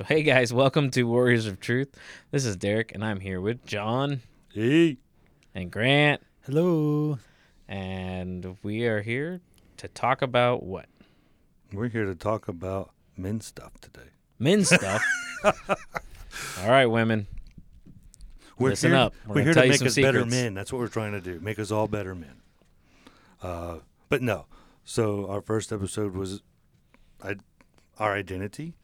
So, hey guys, welcome to Warriors of Truth. This is Derek, and I'm here with John Hey. and Grant, Hello. and we are here to talk about what? We're here to talk about men stuff today. Men stuff. All right, women. We're Listen here, up. We're We're, here tell to you make some us better men. That's what we're trying to do. Make us all better men. Uh, but no. So our first episode was I, our identity.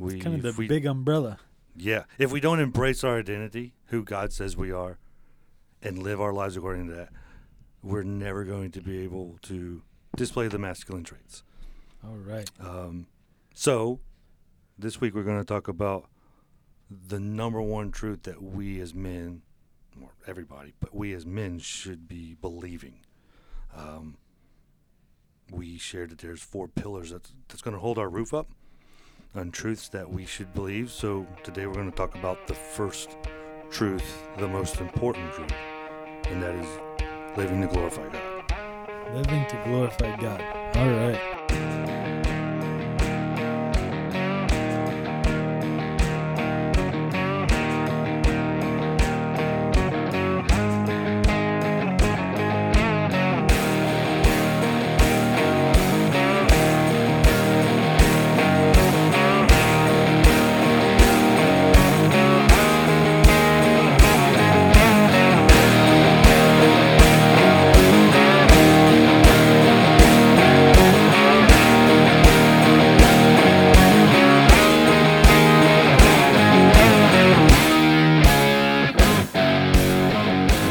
We Kind of the we, big umbrella. yeah. If we don't embrace our identity, who God says we are, and live our lives according to that, we're never going to be able to display the masculine traits. All right. Um, so, this week we're going to talk about the number one truth that we as men, or everybody, but we as men should be believing. Um, we shared that there's four pillars that's, that's going to hold our roof up on truths that we should believe. So, today we're going to talk about the first truth, the most important truth, and that is living to glorify God. Living to glorify God. All right.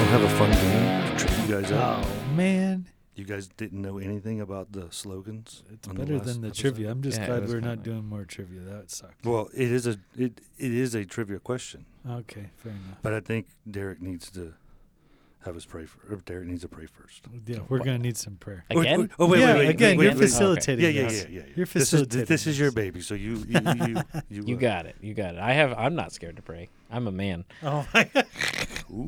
Have a fun game to trip you guys up. Oh man, You guys didn't know anything about the slogans. it's on better last than the episode? trivia. I'm just Yeah, it glad was we're kinda not like- doing more trivia. That would suck. Well, it is a it it is a trivia question, Okay, fair enough. but I think Derek needs to have us pray for. Or Derek needs to pray first. Yeah, we're gonna need some prayer. Wait, Again? wait, oh wait, yeah, wait, wait, again, wait, you're wait, wait. facilitating. Yeah, yeah, this. yeah, yeah, yeah. You're This is facilitating. this is your baby, so you you you you, You uh, got it. You got it. I have. I'm not scared to pray. I'm a man. Oh my God.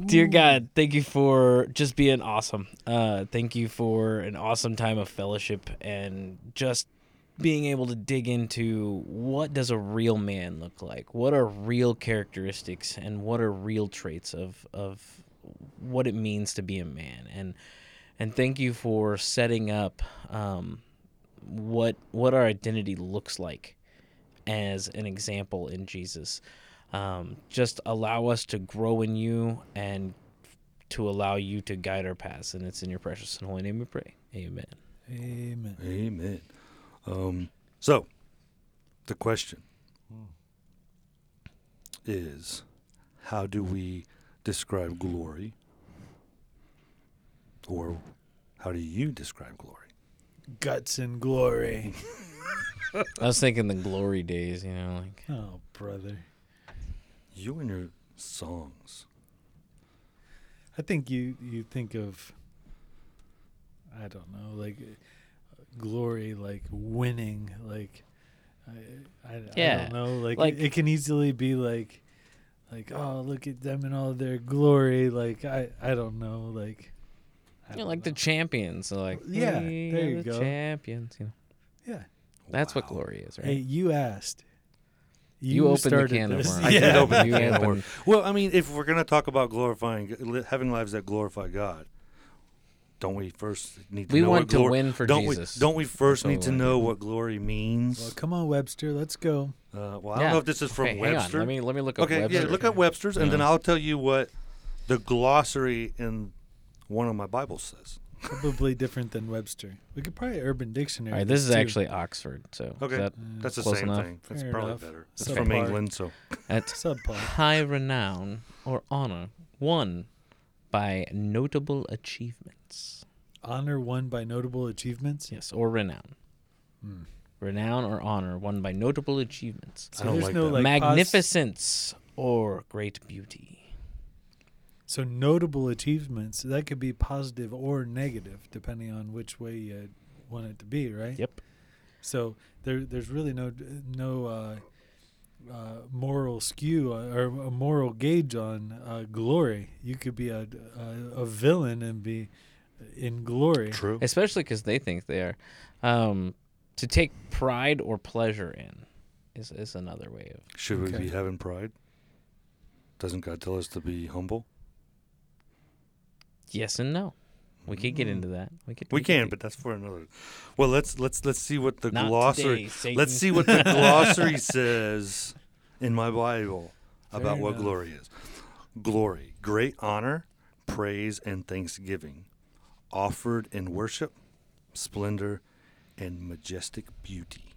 Dear God, thank you for just being awesome. Uh, thank you for an awesome time of fellowship and just being able to dig into what does a real man look like? What are real characteristics and what are real traits of of what it means to be a man? And and thank you for setting up um, what what our identity looks like as an example in Jesus. Um, just allow us to grow in you and to allow you to guide our paths. And it's in your precious and holy name we pray. Amen. Amen. Amen. Um, so, the question is, how do we describe glory, or how do you describe glory? Guts and glory. I was thinking the glory days, you know, like Oh, brother. You and your songs. I think you you think of I don't know like uh, glory like winning like I I, I don't know like, like- it, it can easily be like like oh look at them in all their glory like I I don't know like I you know, don't like the champions. So like, Yeah, "We there you the go. champions. You know, yeah that's what glory is, right? hey you asked You opened the started can of worms. I yeah did open the can of worms. Well, I mean, if we're going to talk about glorifying, having lives that glorify God, don't we first need to We know want what to glory, win for don't Jesus. We, don't we first That's need to know what glory means? well come on Webster let's go Uh, well, I don't know if this is from Hey, hang on. Webster. Let me let me look up okay, Webster. yeah, look at Webster's, and then I'll tell you what the glossary in one of my Bibles says. probably different than Webster we could probably Urban Dictionary All right, this is too. actually Oxford. So Okay. that- Uh, That's the Close same enough. thing. That's Fair probably enough. better. It's Subpar. from England, so that's subpar high renown or honor won by notable achievements. Honor won by notable achievements Yes, or renown. Hmm. Renown or honor won by notable achievements. So I don't there's like no that. like pos- Magnificence or great beauty. so notable achievements that could be positive or negative depending on which way you want it to be, right? Yep. So there there's really no no uh, uh, moral skew uh, or a moral gauge on uh, glory. You could be a, a a villain and be in glory. true. Especially because they think they are. Um, to take pride or pleasure in. is is another way of Should we be having pride? Doesn't God tell us to be humble? yes and no. We could get Mm. into that. We could. We could can, do- but that's for another. Well, let's let's let's see what the Not glossary. today, Let's see what the glossary says in my Bible about Fair what enough. glory is. Glory, great honor, praise, and thanksgiving, offered in worship, splendor, and majestic beauty.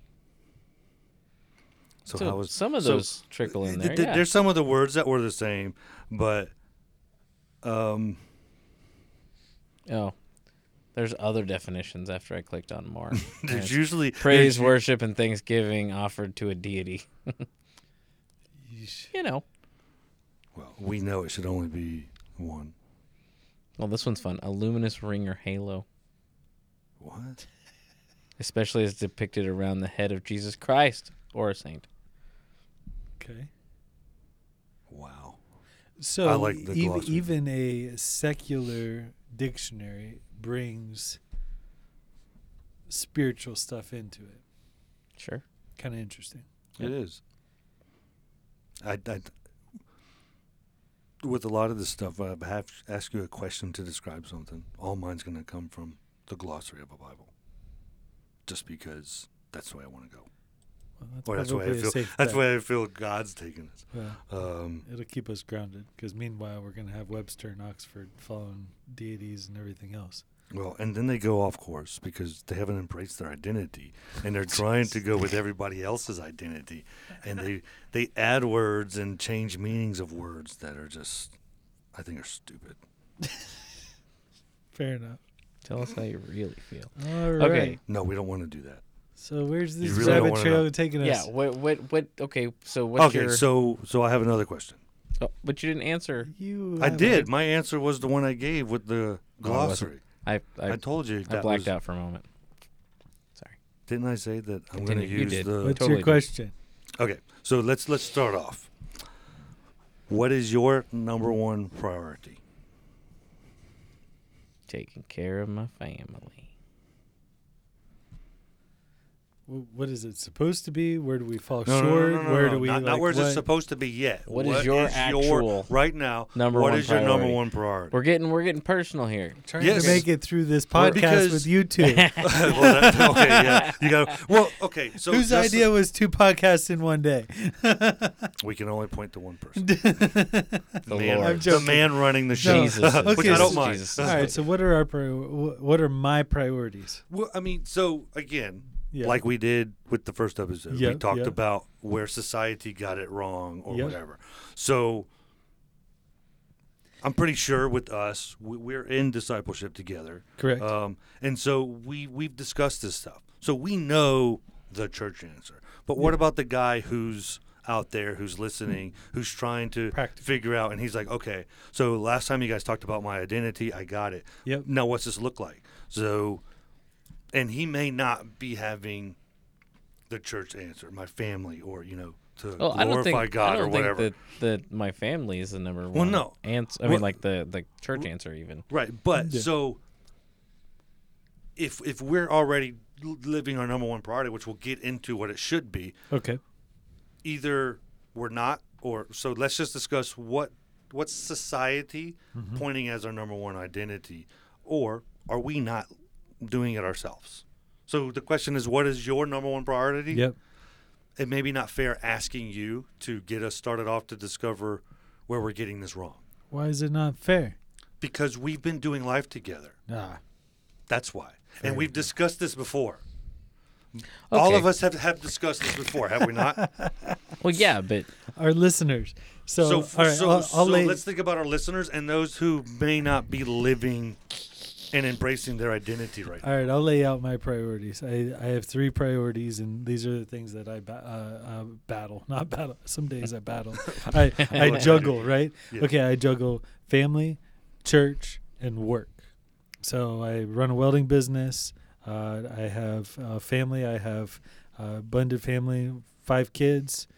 So, So, how is some of so those trickle in there. th- yeah. There's some of the words that were the same, but um, Oh, there's other definitions after I clicked on more. there's Yes. usually Praise, there's- worship, and thanksgiving offered to a deity. You know. Well, we know it should only be one. Well, this one's fun. A luminous ring or halo, What? especially as depicted around the head of Jesus Christ or a saint. Okay. Wow. So I like the ev- even a secular dictionary brings spiritual stuff into it. Sure. Kind of interesting. It is. I, I, with a lot of this stuff, I have to ask you a question to describe something. All mine's going to come from the glossary of a Bible, just because that's the way I want to go, Well, that's or that's way I feel. That's bet. way I feel God's taking us. Well, Um, it'll keep us grounded because meanwhile we're going to have Webster and Oxford following deities and everything else. Well, and then they go off course because they haven't embraced their identity, and they're trying to go with everybody else's identity, and they they add words and change meanings of words that are just, I think, are stupid. Fair enough. Tell us how you really feel. All right. Okay. No, we don't want to do that. So where's You this really don't rabbit wanna trail know. taking us? Yeah. What? What? What? Okay. So what's okay, your? so so I have another question. oh, but you didn't answer. You. I have did. a- My answer was the one I gave with the No, it glossary. I I, I, told you I that blacked was, out for a moment. Sorry. Didn't I say that I'm going to Continue. You use did. the? What's Totally your did. question? Okay, so let's let's start off. What is your number one priority? Taking care of my family. Wh- What is it supposed to be? Where do we fall No, no, no, short? no, no, Where do we not, like, not where's what? it supposed to be yet? What is your actual right now? number What one is your number one priority? We're getting we're getting personal here. trying Yes. to make it through this podcast because- with you two. well, that, okay, yeah, you got. Well, okay, so Whose just- idea was two podcasts in one day? We can only point to one person. The man, Lord. I'm the man running the show. Jesus. Okay, which I don't mind. Jesus. All right. So what are our what are my priorities? Well, I mean, so again, Yeah. like we did with the first episode, we talked yep. about where society got it wrong or whatever. So I'm pretty sure with us, we, we're in discipleship together, correct. um, and so we we've discussed this stuff. So we know the church answer. But what Yeah. about the guy who's out there who's listening, who's trying to Practical. figure out, and he's like, okay, so last time you guys talked about my identity, I got it yep. now what's this look like so and he may not be having the church answer my family or you know to Oh, I don't glorify think god I don't or whatever think that, that my family is the number one. Well, no. answer. I Well- mean, like the the church answer even. right but Yeah. so if if we're already living our number one priority which we'll get into what it should be Okay. either we're not or so let's just discuss what what's society Mm-hmm. pointing as our number one identity or are we not doing it ourselves so the question is what is your number one priority Yep. it may be not fair asking you to get us started off to discover where we're getting this wrong Why is it not fair? because we've been doing life together Ah. that's why Fair and we've enough. discussed this before all of us have, have discussed this before have we not Well, yeah, but Our listeners. So, so, all right. so, I'll, I'll lay. let's think about our listeners and those who may not be living and embracing their identity right now. All right, I'll lay out my priorities. I, I have three priorities, and these are the things that I ba- uh, uh, battle. Not battle. Some days I battle. I, I juggle, right? Yeah. Okay, I juggle family, church, and work. So I run a welding business. Uh, I have uh, family. I have uh, blended family, five kids,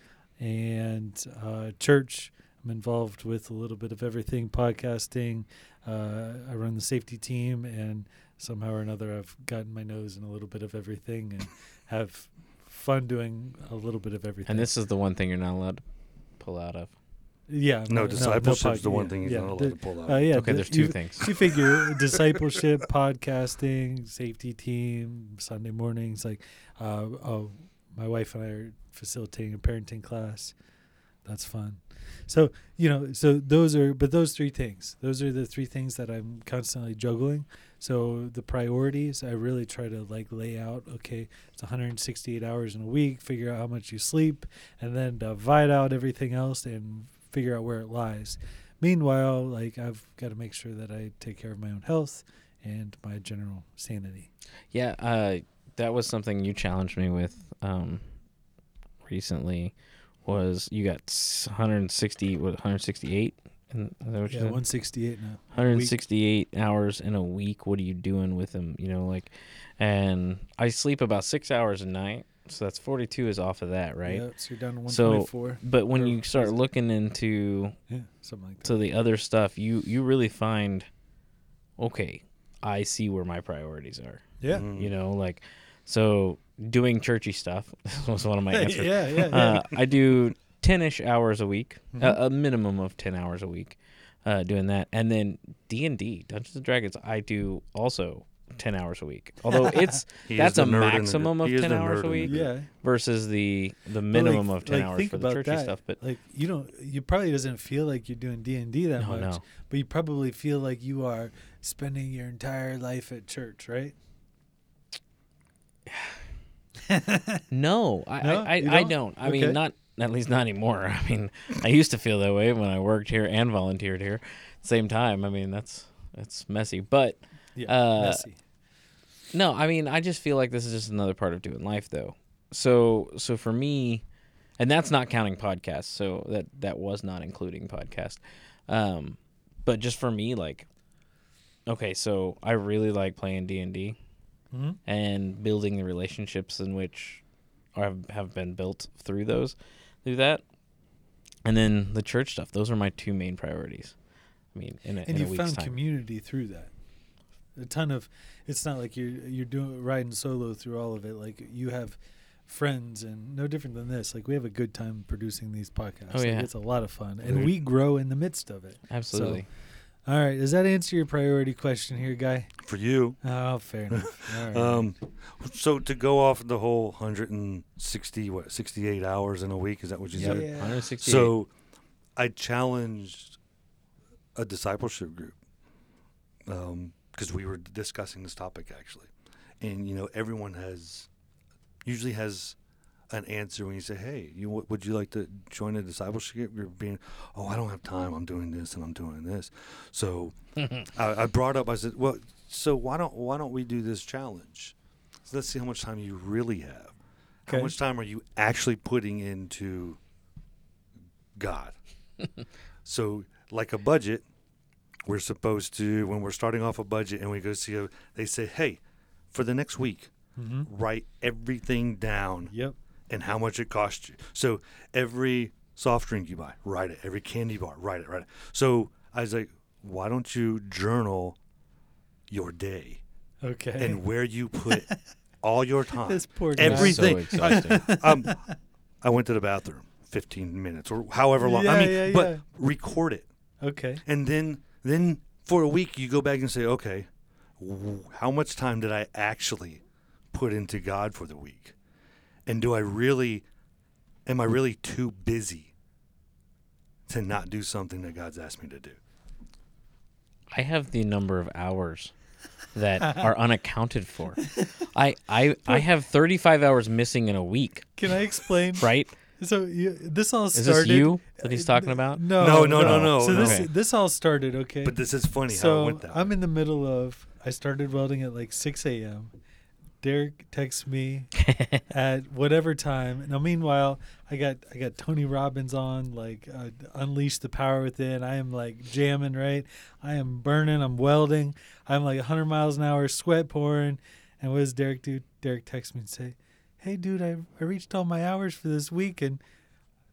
and uh, church. I'm involved with a little bit of everything, podcasting. Uh, I run the safety team, and somehow or another, I've gotten my nose in a little bit of everything and have fun doing a little bit of everything. And this is the one thing you're not allowed to pull out of. yeah, No, discipleship's pod- the one yeah, thing he's yeah, not allowed the- to pull out. Uh, yeah, okay, the- there's two you, things. you figure discipleship, podcasting, safety team, Sunday mornings. Like, uh, oh, my wife and I are facilitating a parenting class. That's fun. So you know, so those are, but those three things, those are the three things that I'm constantly juggling. So the priorities, I really try to like lay out. Okay, it's 168 hours in a week. Figure out how much you sleep, and then divide out everything else and figure out where it lies. Meanwhile, like I've got to make sure that I take care of my own health and my general sanity. Yeah, uh, that was something you challenged me with um, recently. Was you got 160 what 168? And is that what you Yeah, said? 168 now. 168 hours in a week. What are you doing with them? You know, like, and I sleep about six hours a night, so that's 42 is off of that, right? Yeah, so you're down to So- 124. But when you start looking into yeah, something like that. to the other stuff, you you really find, okay, I see where my priorities are. yeah. Mhm. You know, like, so doing churchy stuff was one of my answers. yeah, yeah, yeah. Uh, I do 10ish hours a week, Mhm. a, a minimum of 10 hours a week, uh, doing that. And then D&D, Dungeons and Dragons, I do also 10 hours a week. Although it's that's a nerd the maximum of 10 hours a week. yeah. versus the the minimum like- of 10 like, hours think for the churchy that. stuff. But Like you don't, you probably doesn't feel like you're doing D and D that no, much, no. but you probably feel like you are spending your entire life at church, right? No, I, No? I, I, don't? don't. I Okay. mean, not at least not anymore. I mean, I used to feel that way when I worked here and volunteered here. Same time. I mean, that's that's messy. But Yeah, Uh, messy. no, I mean, I just feel like this is just another part of doing life, though. So, so for me, and that's not counting podcasts. So that that was not including podcast. Um, but just for me, like, okay, so I really like playing D and D hmm and building the relationships in which have have been built through those through that and then the church stuff those are my two main priorities i mean in a, and in you found time community through that. A ton of. It's not like you're you're doing riding solo through all of it. Like you have friends and no different than this. Like we have a good time producing these podcasts. Oh, Like, yeah. it's a lot of fun, and we grow in the midst of it. absolutely All right, does that answer your priority question here, guy? For you, Oh, fair enough. All right. um, so to go off the whole 160, what, 68 hours in a week? Is that what you Yep. said? Yeah. 168 So I challenged a discipleship group because we were discussing this topic actually, and you know everyone has usually has an answer when you say, "Hey, you would you like to join a discipleship group?" You are being, "Oh, I don't have time. I'm doing this and I'm doing this." So I, I brought up. I said, "Well, so why don't why don't we do this challenge? So let's see how much time you really have. How much time are you actually putting into God?" so, like a budget, we're supposed to when we're starting off a budget and we go see a, they say, "Hey, for the next week, hmm write everything down Yep. And how much it cost you. So every soft drink you buy, write it. Every candy bar, write it, write it. So I was like, why don't you journal your day Okay. and where you put all your time? this poor guy. everything. so exhausting. um, I went to the bathroom 15 minutes or however long. I Yeah, mean, yeah, but yeah. record it. Okay. And then then for a week you go back and say, okay, w- how much time did I actually put into God for the week? And do I really am I really too busy to not do something that God's asked me to do? i have the number of hours that are unaccounted for i i i have 35 hours missing in a week Can I explain? right So you, this all is started. this you that he's talking uh, about No, No, no, no, no, So no. this Okay. this all started. Okay. But this is funny how it so went that I'm way. in the middle of. I started welding at like 6 a.m. Derek texts me at whatever time. Now, meanwhile, I got I got Tony Robbins on, like uh, unleash the power within. I am like jamming, right? I am burning. I'm welding. I'm like 100 miles an hour, sweat pouring. And what does Derek do? Derek texts me and say, "Hey, dude, I I reached all my hours for this week, and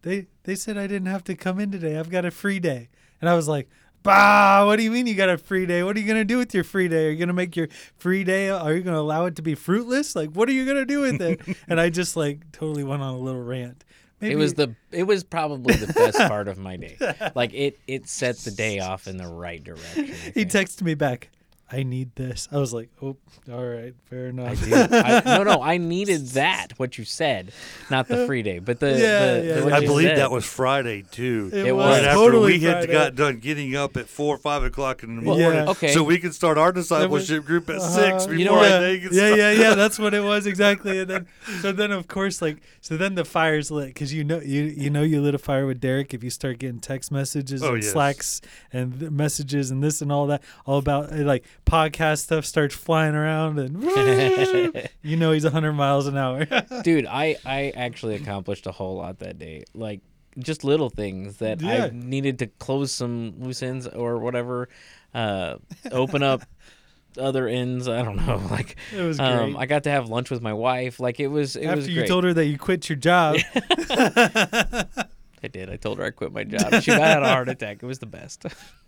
they they said I didn't have to come in today. I've got a free day." And I was like, Bah, what do you mean you got a free day? What are you going to do with your free day? Are you going to make your free day, are you going to allow it to be fruitless? Like, what are you going to do with it? and I just like totally went on a little rant. Maybe, It was the it was probably the best part of my day. Like it it set the day off in the right direction. He texted me back, I need this. I was like, oh, all right, fair I enough. do. I, no, no, I needed that. What you said, not the free day, but the. Yeah, the, yeah, the yeah. I believe said. that was Friday too. It, It was, was. right after totally we had got done getting up at four or five o'clock in the Well, morning, okay. so we could start our discipleship group at six Uh-huh. before You know our what? day gets yeah, started. yeah, yeah. That's what it was exactly. And then, so then of course, like, so then the fire's lit because you know, you you know, you lit a fire with Derek if you start getting text messages Oh, and yes. slacks and th- messages and this and all that, all about like podcast stuff starts flying around and you know he's hundred miles an hour. Dude, I I actually accomplished a whole lot that day. Like just little things that Yeah. I needed to close some loose ends or whatever, uh, open up other ends. I don't know. Like it was great. um, I got to have lunch with my wife. Like it was it After was you told her that you quit your job, I did. I told her I quit my job. She had a heart attack. It was the best.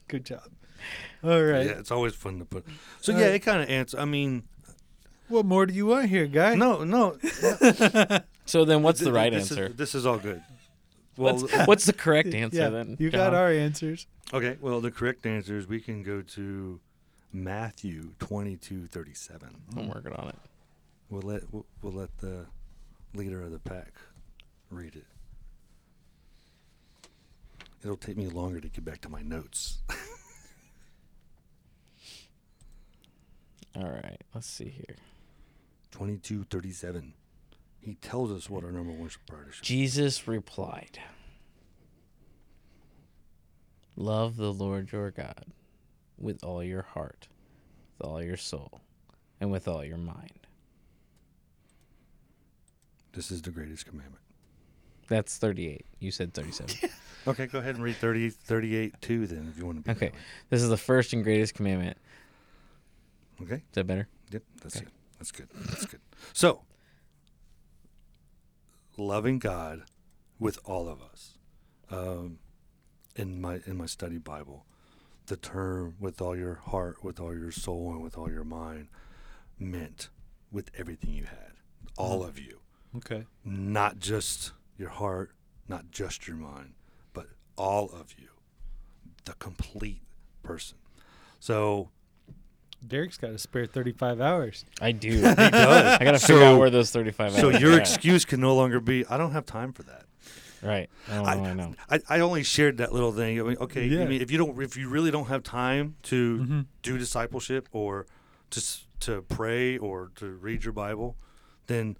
good job. All right. Yeah, it's always fun to put. So Uh, yeah, it kind of answers. I mean, What more do you want here, guy? no, no. So then, what's the right this answer? Is, this is all good. Well, What's, what's the correct answer yeah, then? you got John? our answers. okay. Well, the correct answer is we can go to Matthew twenty-two thirty-seven. I'm working on it. We'll let we'll, we'll let the leader of the pack read it. It'll take me longer to get back to my notes. All right. Let's see here. Twenty-two thirty-seven. He tells us what our number one priority should. be. Jesus replied, Love the Lord your God with all your heart, with all your soul, and with all your mind. This is the greatest commandment. That's 38. You said 37. Okay, go ahead and read 30, 38 too then if you want to be Okay. that. This is the first and greatest commandment. Okay. Is that better? Yep, that's Okay. it. That's good. That's good. So, loving God with all of us. Um, in my in my study Bible, the term "with all your heart, with all your soul, and with all your mind" meant with everything you had, all of you, Okay. not just your heart, not just your mind, but all of you, the complete person. So Derek's got to spare 35 hours. I do. he does. I got to figure out where those 35 So hours So your are excuse can no longer be, I don't have time for that. Right. I don't know. I, know. I, I only shared that little thing. I mean, okay, Yeah. I mean, if you don't, if you really don't have time to Mm-hmm. do discipleship or to to pray or to read your Bible, then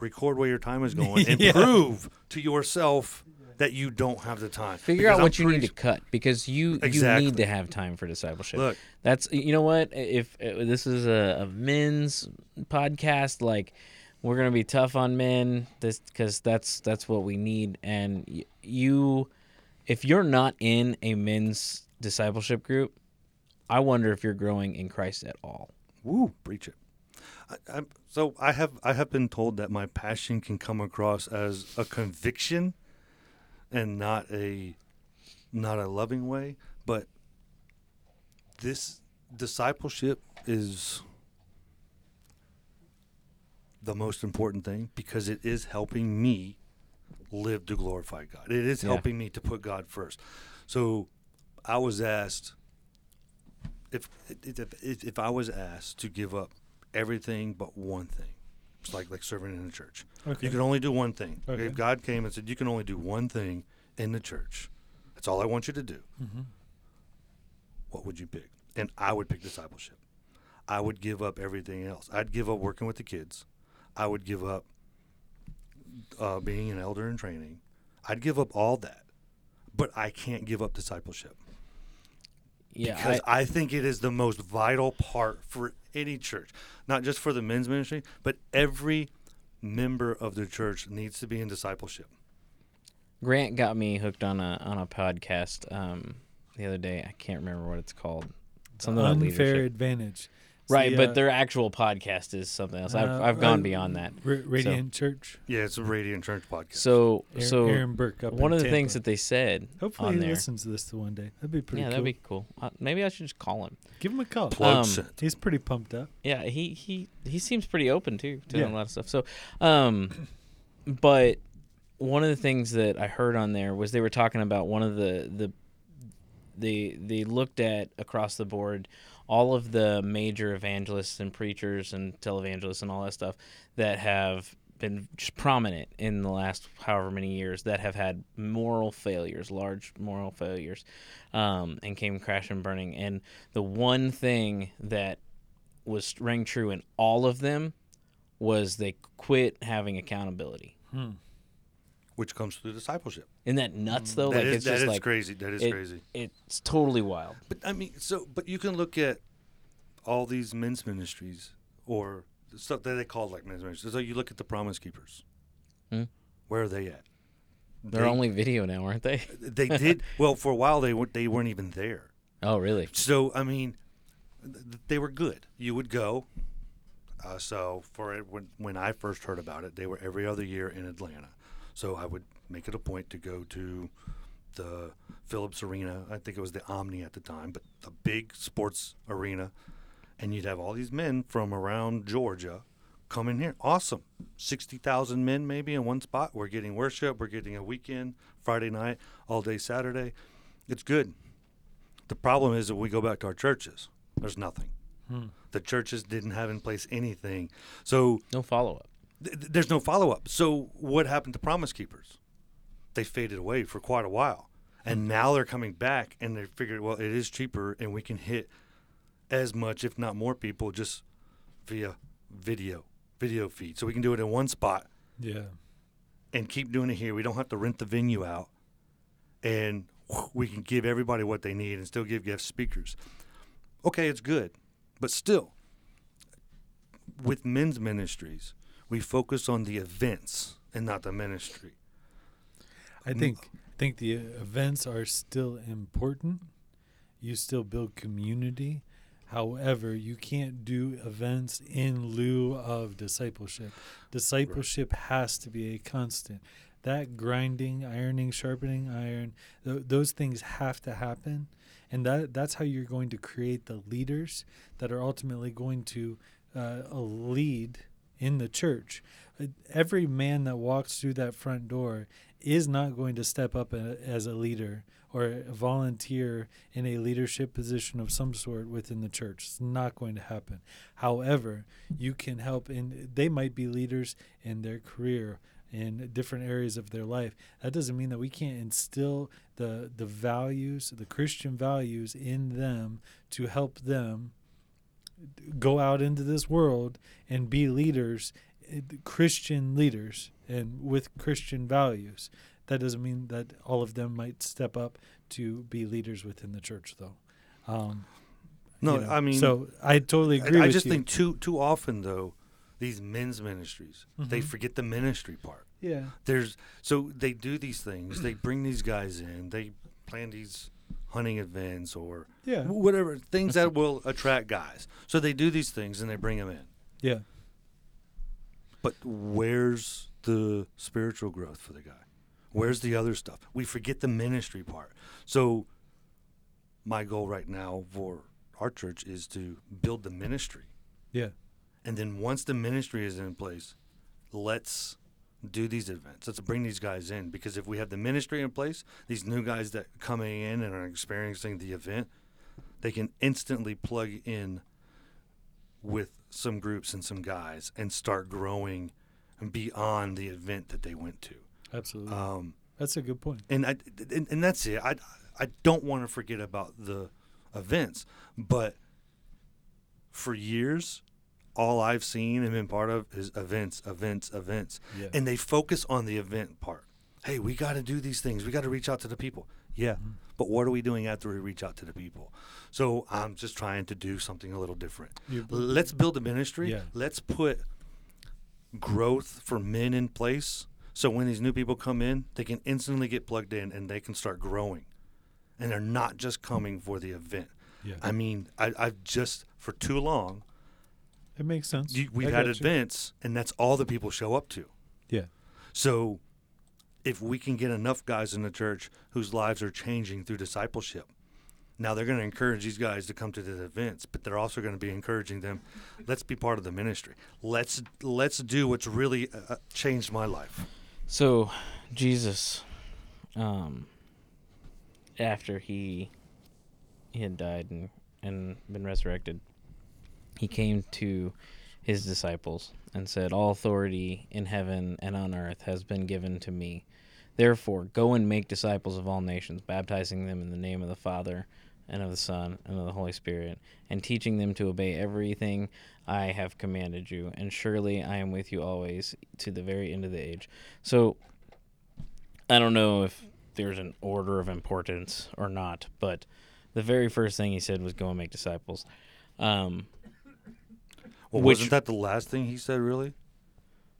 record where your time is going and Yeah. prove to yourself that you don't have the time. Figure Because out I'm what you need to cut because you you need to have time for discipleship. Look, That's you know what if uh, this is a, a men's podcast like we're gonna be tough on men this because that's that's what we need and y- you if you're not in a men's discipleship group I wonder if you're growing in Christ at all. Woo, preach it. I, I, so I have I have been told that my passion can come across as a conviction, and not a not a loving way. But this discipleship is the most important thing because it is helping me live to glorify God. It is Yeah. helping me to put God first. So I was asked if if, if if I was asked to give up everything but one thing, it's like like serving in the church. Okay. You can only do one thing. Okay. If God came and said you can only do one thing in the church, that's all I want you to do. Mhm. What would you pick? And I would pick discipleship. I would give up everything else. I'd give up working with the kids. I would give up uh, being an elder in training. I'd give up all that, but I can't give up discipleship Yeah, because I, I, think it is the most vital part for any church, not just for the men's ministry, but every member of the church needs to be in discipleship. Grant got me hooked on a on a podcast um, the other day. I can't remember what it's called. Something about Unfair leadership. advantage. Right, the, but uh, their actual podcast is something else. I've uh, I've gone uh, beyond that. Ra- Radiant Church. Yeah, it's a Radiant Church podcast. So Aaron, so Aaron Burke up one of the things that they said hopefully on he there. listens to this one day. That'd be pretty yeah, cool. that'd be cool. Uh, maybe I should just call him. Give him a call. Plug um. He's pretty pumped up. Yeah, he he he seems pretty open too to Yeah. a lot of stuff. So, um, but one of the things that I heard on there was they were talking about one of the the they they looked at across the board all of the major evangelists and preachers and televangelists and all that stuff that have been just prominent in the last however many years that have had moral failures, large moral failures, um, and came crashing burning. And the one thing that was rang true in all of them was they quit having accountability. Hmm. Which comes through discipleship. Isn't that nuts though? That like is- it's that just is like crazy. That is it- crazy. it's totally wild. But I mean, so but you can look at all these men's ministries or the stuff that they call like men's ministries. So you look at the Promise Keepers. Hmm. Where are they at? They're They- only video now, aren't they? They did well for a while. They weren't. They weren't even there. Oh, really? So I mean, th- they were good. You would go. Uh, so for it, when when I first heard about it, they were every other year in Atlanta. So I would make it a point to go to the Phillips Arena. I think it was the Omni at the time, but the big sports arena, and you'd have all these men from around Georgia come in here. Awesome, sixty thousand men maybe in one spot. We're getting worship. We're getting a weekend, Friday night, all day Saturday. It's good. The problem is that we go back to our churches. There's nothing. Hmm. The churches didn't have in place anything. So No follow up. Th- th- there's no follow up. So what happened to Promise Keepers? They faded away for quite a while. And mm-hmm. now they're coming back and they figured, well, it is cheaper and we can hit as much, if not more people, just via video, video feed. So we can do it in one spot Yeah. and keep doing it here. We don't have to rent the venue out, and we can give everybody what they need and still give guest speakers. Okay, it's good, but still, with men's ministries, we focus on the events and not the ministry. I think I think the events are still important. You still build community. However, you can't do events in lieu of discipleship. Discipleship has to be a constant. That grinding, ironing, sharpening iron, th- those things have to happen. And that that's how you're going to create the leaders that are ultimately going to uh, lead in the church. Uh, Every man that walks through that front door is not going to step up as a leader or volunteer in a leadership position of some sort within the church. It's not going to happen. However, you can help and they might be leaders in their career in different areas of their life. That doesn't mean that we can't instill the the values, the Christian values in them to help them go out into this world and be leaders, eh, Christian leaders, and with Christian values. That doesn't mean that all of them might step up to be leaders within the church, though. Um, No, you know, I mean, so I totally agree. I, with just you. think too too often though, these men's ministries they Mhm. forget the ministry part. yeah, there's so they do these things they bring these guys in they plan these hunting events or yeah, whatever things that will attract guys. So they do these things and they bring them in. Yeah. but where's the spiritual growth for the guy? Where's the other stuff? We forget the ministry part. So my goal right now for our church is to build the ministry. Yeah. And then once the ministry is in place, let's do these events. Let's bring these guys in because if we have the ministry in place, these new guys that coming in and are experiencing the event, they can instantly plug in with some groups and some guys and start growing beyond the event that they went to. Absolutely. Um, That's a good point. and I and, and that's it. I I don't want to forget about the events, but for years, all I've seen and been part of is events, events, events, Yeah. and they focus on the event part. Hey, we got to do these things. We got to reach out to the people. Yeah, Mhm. but what are we doing after we reach out to the people? So I'm just trying to do something a little different. Let's build a ministry. Yeah. Let's put growth for men in place so when these new people come in, they can instantly get plugged in and they can start growing. And they're not just coming for the event. yeah. I mean, I, I've just, for too long, It makes sense. You, we've I had got you. events, and that's all the people show up to. Yeah. So, if we can get enough guys in the church whose lives are changing through discipleship, now they're going to encourage these guys to come to the events, but they're also going to be encouraging them. Let's be part of the ministry. Let's let's do what's really uh, uh, changed my life. So, Jesus, um, after he he had died and and been resurrected, he came to his disciples and said, "All authority in heaven and on earth has been given to me. Therefore, go and make disciples of all nations, baptizing them in the name of the Father." And of the Son and of the Holy Spirit, and teaching them to obey everything I have commanded you. And surely I am with you always to the very end of the age. So I don't know if there's an order of importance or not, but the very first thing he said was go and make disciples. Um, Well, Which- wasn't that the last thing he said? Really?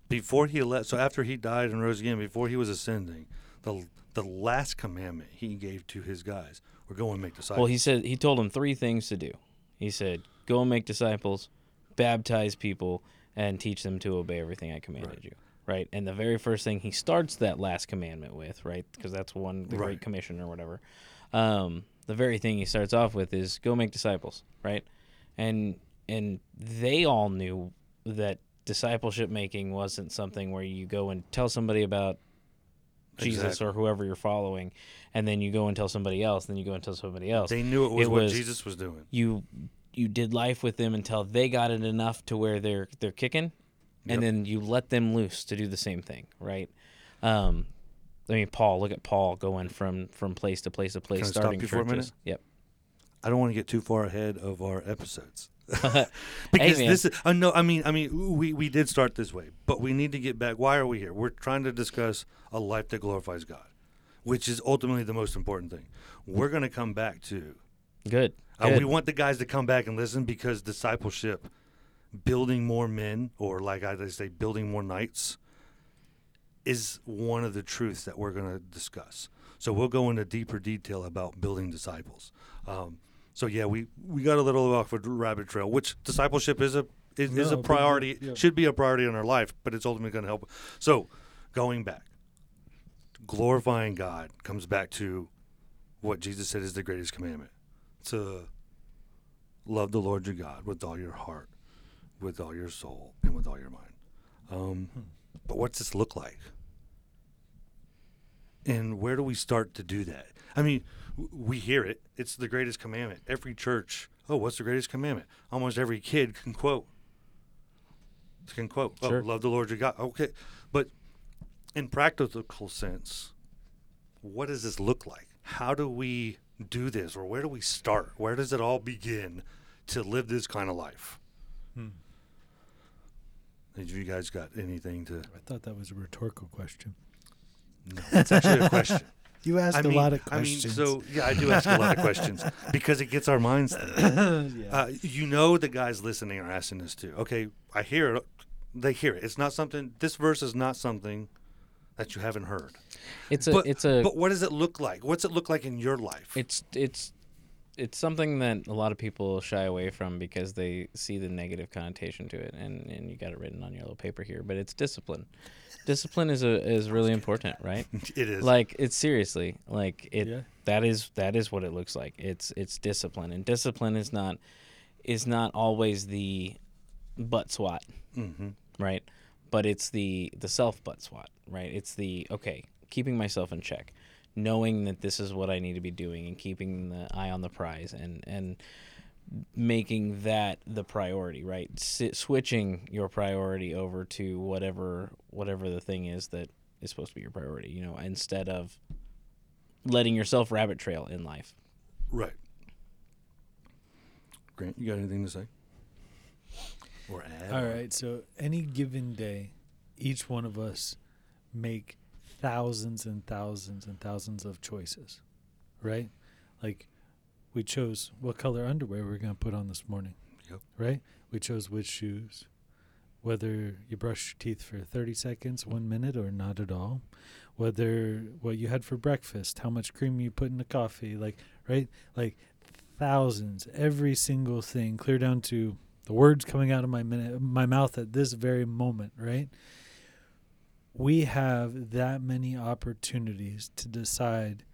Before he left, so after he died and rose again, before he was ascending, the the last commandment he gave to his guys were go and make disciples. well, he said he told them three things to do. He said, "Go and make disciples, baptize people, and teach them to obey everything I commanded Right. you." Right, and the very first thing he starts that last commandment with, right, because that's one the Right. Great Commission or whatever. Um, the very thing he starts off with is go make disciples, right? And and they all knew that discipleship making wasn't something where you go and tell somebody about Jesus Exactly. or whoever you're following, and then you go and tell somebody else, then you go and tell somebody else. they knew it was it what was- Jesus was doing. you you did life with them until they got it enough to where they're they're kicking, Yep. and then you let them loose to do the same thing, right? Um, I mean, Paul. Look at Paul going from from place to place to place, Can I stop starting you for a minute? churches. Yep. I don't want to get too far ahead of our episodes. because man. this is I know I mean I mean we we did start this way, but we need to get back. Why are we here? We're trying to discuss a life that glorifies God, which is ultimately the most important thing. We're going to come back to Good. Uh, Good. we want the guys to come back and listen because discipleship, building more men, or like I say, building more knights, is one of the truths that we're going to discuss. So we'll go into deeper detail about building disciples. Um, so yeah, we, we got a little off a rabbit trail, which discipleship is a is, is a priority. yeah. Should be a priority in our life, but it's ultimately going to help. So going back, glorifying God comes back to what Jesus said is the greatest commandment to love the Lord your God with all your heart, with all your soul, and with all your mind. Um, but what's this look like? And where do we start to do that? I mean, we hear it. It's the greatest commandment. Every church, oh, what's the greatest commandment? Almost every kid can quote. Can quote, oh, Sure. love the Lord your God. Okay. But in practical sense, what does this look like? How do we do this, or where do we start? Where does it all begin to live this kind of life? Hmm. Have you guys got anything to? I thought that was a rhetorical question. No, it's actually a question. You asked I a mean, lot of questions. I mean, questions. so yeah, I do ask a lot of questions because it gets our minds. yeah. Uh, you know, the guys listening are asking this too. Okay, I hear it. They hear it. It's not something. This verse is not something that you haven't heard. It's a but, it's a But what does it look like? What's it look like in your life? it's it's it's something that a lot of people shy away from because they see the negative connotation to it and, and you got it written on your little paper here but it's discipline. Discipline is a is really important right? It is. like it's seriously like it Yeah. that is that is what it looks like. It's it's discipline and discipline is not is not always the butt swat hmm right? But it's the the self butt swat right? It's the okay keeping myself in check knowing that this is what i need to be doing and keeping the eye on the prize and and making that the priority right Si switching your priority over to whatever whatever the thing is that is supposed to be your priority you know instead of letting yourself rabbit trail in life Right. Grant, you got anything to say? Or add? All right. So any given day, each one of us make thousands and thousands and thousands of choices, right? Like we chose what color underwear we're going to put on this morning. Yep. Right? We chose which shoes. Whether you brush your teeth for 30 seconds, 1 minute or not at all. Whether what you had for breakfast, how much cream you put in the coffee, like right? Like thousands, every single thing, clear down to the words coming out of my minute, my mouth at this very moment, right? We have that many opportunities to decide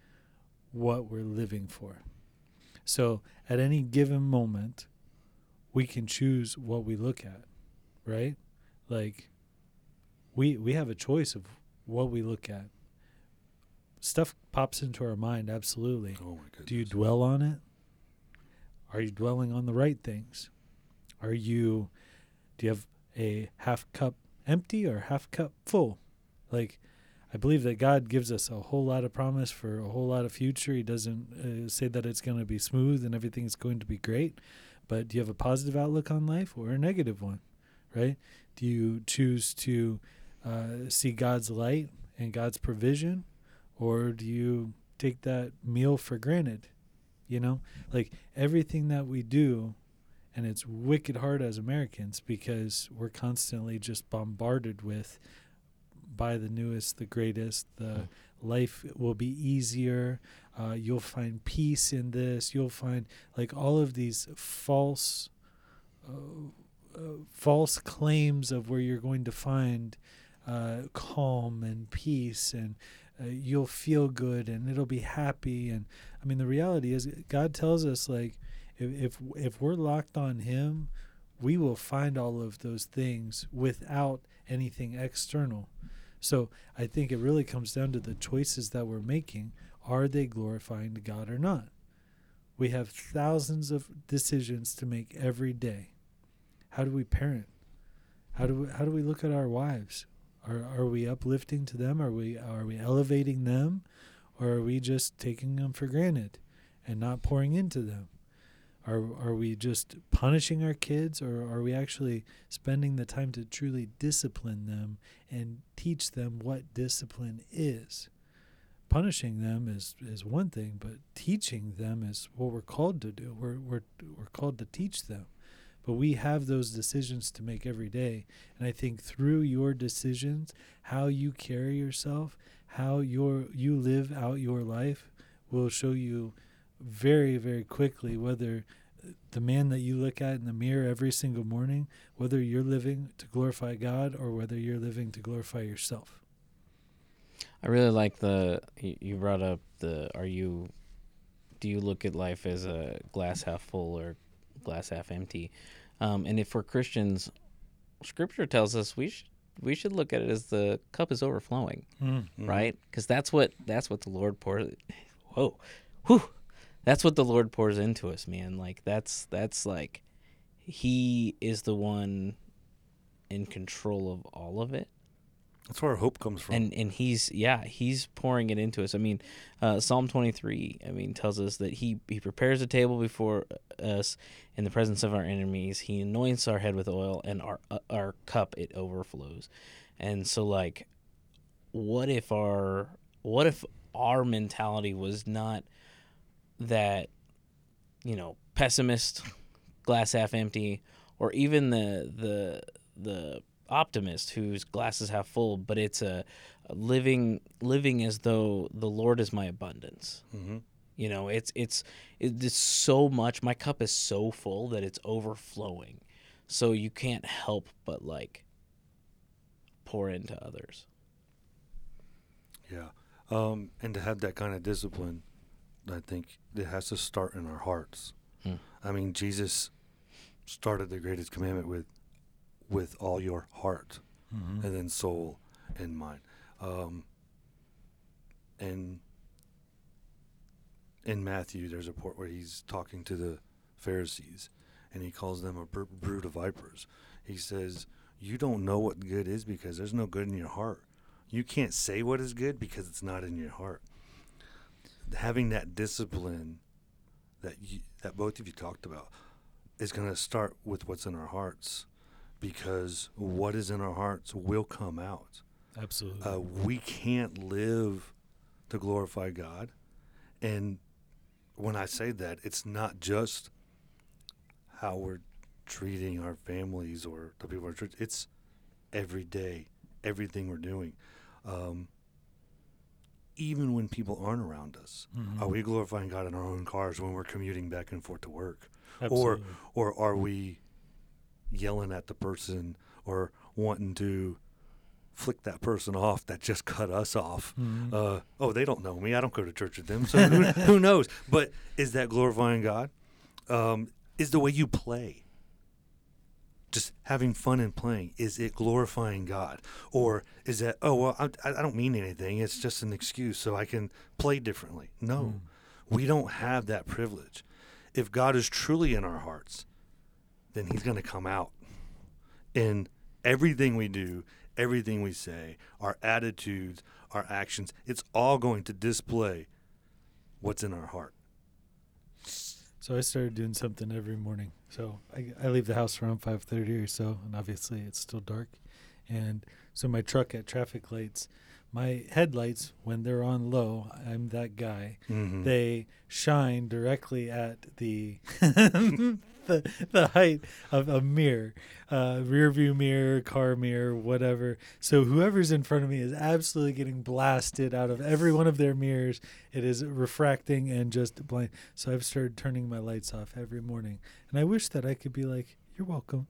what we're living for. So at any given moment, we can choose what we look at, right? Like we we have a choice of what we look at. Stuff pops into our mind absolutely. Oh. Do you dwell on it? Are you dwelling on the right things? Are you do you have a half cup empty or half cup full? Like I believe that God gives us a whole lot of promise for a whole lot of future. He doesn't uh, say that it's going to be smooth and everything's going to be great, but do you have a positive outlook on life or a negative one? Right? Do you choose to uh, see God's light and God's provision, or do you take that meal for granted? You know, like everything that we do, and it's wicked hard as Americans because we're constantly just bombarded with buy the newest, the greatest, the life will be easier. Uh, you'll find peace in this. You'll find like all of these false, uh, uh, false claims of where you're going to find uh, calm and peace and uh, you'll feel good and it'll be happy. And I mean, the reality is, God tells us like if if, if we're locked on Him, we will find all of those things without anything external. So I think it really comes down to the choices that we're making. Are they glorifying to God or not? We have thousands of decisions to make every day. How do we parent? How do we, how do we look at our wives? Are are we uplifting to them? Are we are we elevating them, or are we just taking them for granted and not pouring into them? Are are we just punishing our kids, or are we actually spending the time to truly discipline them and teach them what discipline is? Punishing them is, is one thing, but teaching them is what we're called to do. We're we're we're called to teach them. But we have those decisions to make every day. And I think through your decisions, how you carry yourself, how your you live out your life will show you very, very quickly whether the man that you look at in the mirror every single morning, whether you're living to glorify God or whether you're living to glorify yourself. I really like the you you brought up the are you do you look at life as a glass half full or glass half empty? Um, and if we're Christians, Scripture tells us we should we should look at it as the cup is overflowing, Mhm. right? Because that's what that's what the Lord pours. Whoa, whew, that's what the Lord pours into us, man. Like that's that's like He is the one in control of all of it That's where our hope comes from. and and he's yeah he's pouring it into us i mean uh, psalm 23 i mean tells us that he he prepares a table before us in the presence of our enemies he anoints our head with oil and our uh, our cup it overflows and so like what if our what if our mentality was not that you know pessimist glass half empty or even the the the optimist whose glass is half full but it's a, a living living as though the lord is my abundance. Hmm you know it's it's it's so much my cup is so full that it's overflowing. So you can't help but like pour into others. Yeah. Um, and to have that kind of discipline, I think it has to start in our hearts. Hmm. I mean, Jesus started the greatest commandment with with all your heart, Mm-hmm. and then soul and mind. Um, and in Matthew, there's a part where he's talking to the Pharisees, and he calls them a br- brood of vipers. He says, "You don't know what good is because there's no good in your heart. You can't say what is good because it's not in your heart." Having that discipline that you, that both of you talked about is going to start with what's in our hearts, because what is in our hearts will come out Absolutely. uh, we can't live to glorify God. And when I say that, it's not just how we're treating our families or the people in our church. It's every day, everything we're doing. Um, even when people aren't around us, Mhm. are we glorifying God in our own cars when we're commuting back and forth to work? Absolutely. Or are we yelling at the person or wanting to flick that person off that just cut us off. Mhm. Uh, oh, they don't know me. I don't go to church with them, so who, who knows? But is that glorifying God? Um, is the way you play, just having fun and playing, is it glorifying God, or is that oh well, I, I don't mean anything. It's just an excuse so I can play differently. No, Mm. we don't have that privilege. If God is truly in our hearts, then He's going to come out in everything we do, everything we say, our attitudes, our actions. It's all going to display what's in our heart. So I started doing something every morning. So I, I leave the house around 5:30 or so, and obviously it's still dark. And so my truck at traffic lights, my headlights when they're on low, I'm that guy. Mm-hmm. They shine directly at the the, the height of a mirror, uh, rear view mirror, car mirror, whatever. So whoever's in front of me is absolutely getting blasted out of every one of their mirrors. It is refracting and just blind. So I've started turning my lights off every morning, and I wish that I could be like, "You're welcome."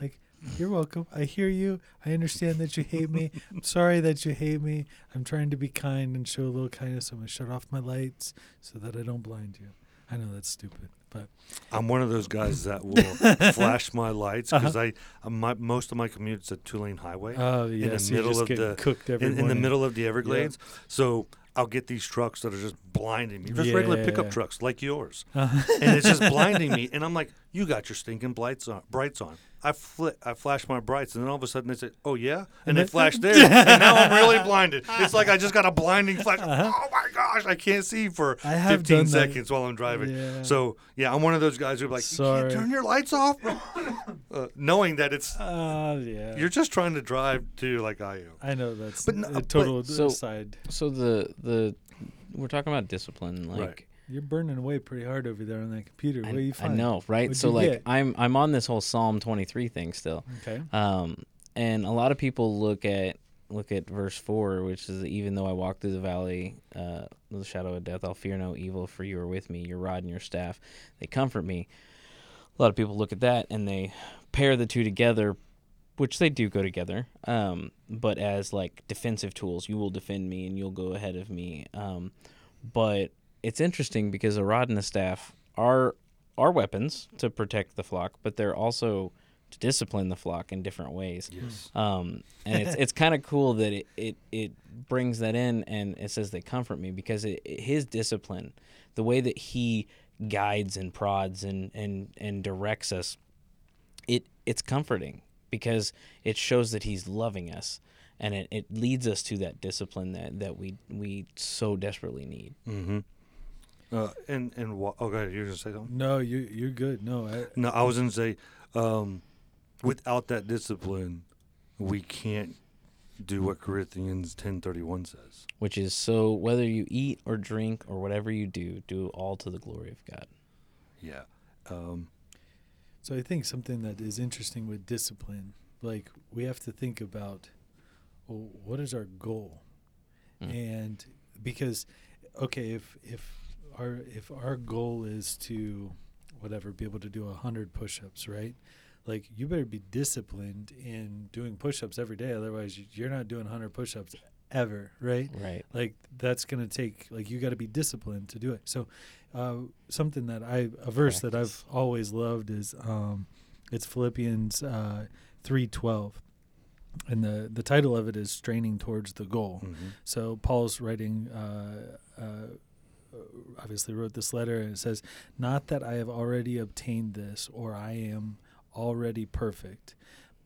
Like, you're welcome. I hear you. I understand that you hate me. I'm sorry that you hate me. I'm trying to be kind and show a little kindness. I'm going to shut off my lights so that I don't blind you. I know that's stupid, but I'm one of those guys that will flash my lights because I, I my, most of my commute is a two lane highway oh the yeah, so middle of the- cooked every in, in the middle of the Everglades. So I'll get these trucks that are just blinding me, just regular pickup Yeah. trucks like yours, Uh-huh. and it's just blinding me. And I'm like, "You got your stinking brights on." Brights on. I fli I flash my brights, and then all of a sudden they say, "Oh yeah," and, And they then- flash there, and now I'm really blinded. It's like I just got a blinding flash. Uh-huh. Oh my gosh, I can't see for I have 15 done that. seconds while I'm driving. Yeah. So yeah, I'm one of those guys who are like, "You Sorry. can't turn your lights off," uh, knowing that it's Uh, yeah. you're just trying to drive to like I am. I know that's But no- a but- total So- aside. So the the we're talking about discipline, like Right. You're burning away pretty hard over there on that computer. I, what do you I know, right? What'd so like get? I'm I'm on this whole Psalm 23 thing still. Okay. Um, and a lot of people look at look at verse four, which is even though I walk through the valley, uh, of the shadow of death, I'll fear no evil, for you are with me. Your rod and your staff, they comfort me. A lot of people look at that and they pair the two together, which they do go together. Um, but as like defensive tools, you will defend me and you'll go ahead of me. Um, but it's interesting because a rod and a staff are are weapons to protect the flock, but they're also to discipline the flock in different ways. Yes. Um, and it's it's kind of cool that it, it it brings that in and it says they comfort me because it, it- his discipline, the way that he guides and prods and and and directs us, it it's comforting because it shows that he's loving us and it, it leads us to that discipline that, that we we so desperately need. Mm-hmm. Uh, and and wha- oh, go ahead. You were gonna say something? No, you you're good. No, I, No, I was gonna say, um, without that discipline, we can't do what Corinthians ten thirty one says. Which is so whether you eat or drink or whatever you do, do all to the glory of God. Yeah. Um, So I think something that is interesting with discipline, like we have to think about, well, what is our goal, Mm. and because, okay, if if our if our goal is to, whatever, be able to do a hundred push-ups, right? Like you better be disciplined in doing push-ups every day, otherwise you- you're not doing hundred push-ups ever, right? Right. like that's going to take like you got to be disciplined to do it so uh, something that i a verse that i've always loved is um, it's philippians uh, 3.12 and the, the title of it is straining towards the goal mhm. so paul's writing uh, uh, obviously wrote this letter and it says not that i have already obtained this or i am already perfect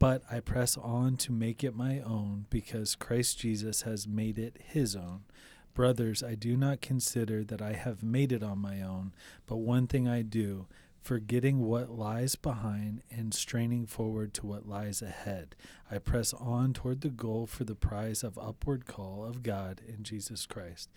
but I press on to make it my own because Christ Jesus has made it his own. Brothers, I do not consider that I have made it on my own, but one thing I do, forgetting what lies behind and straining forward to what lies ahead, I press on toward the goal for the prize of upward call of God in Jesus Christ.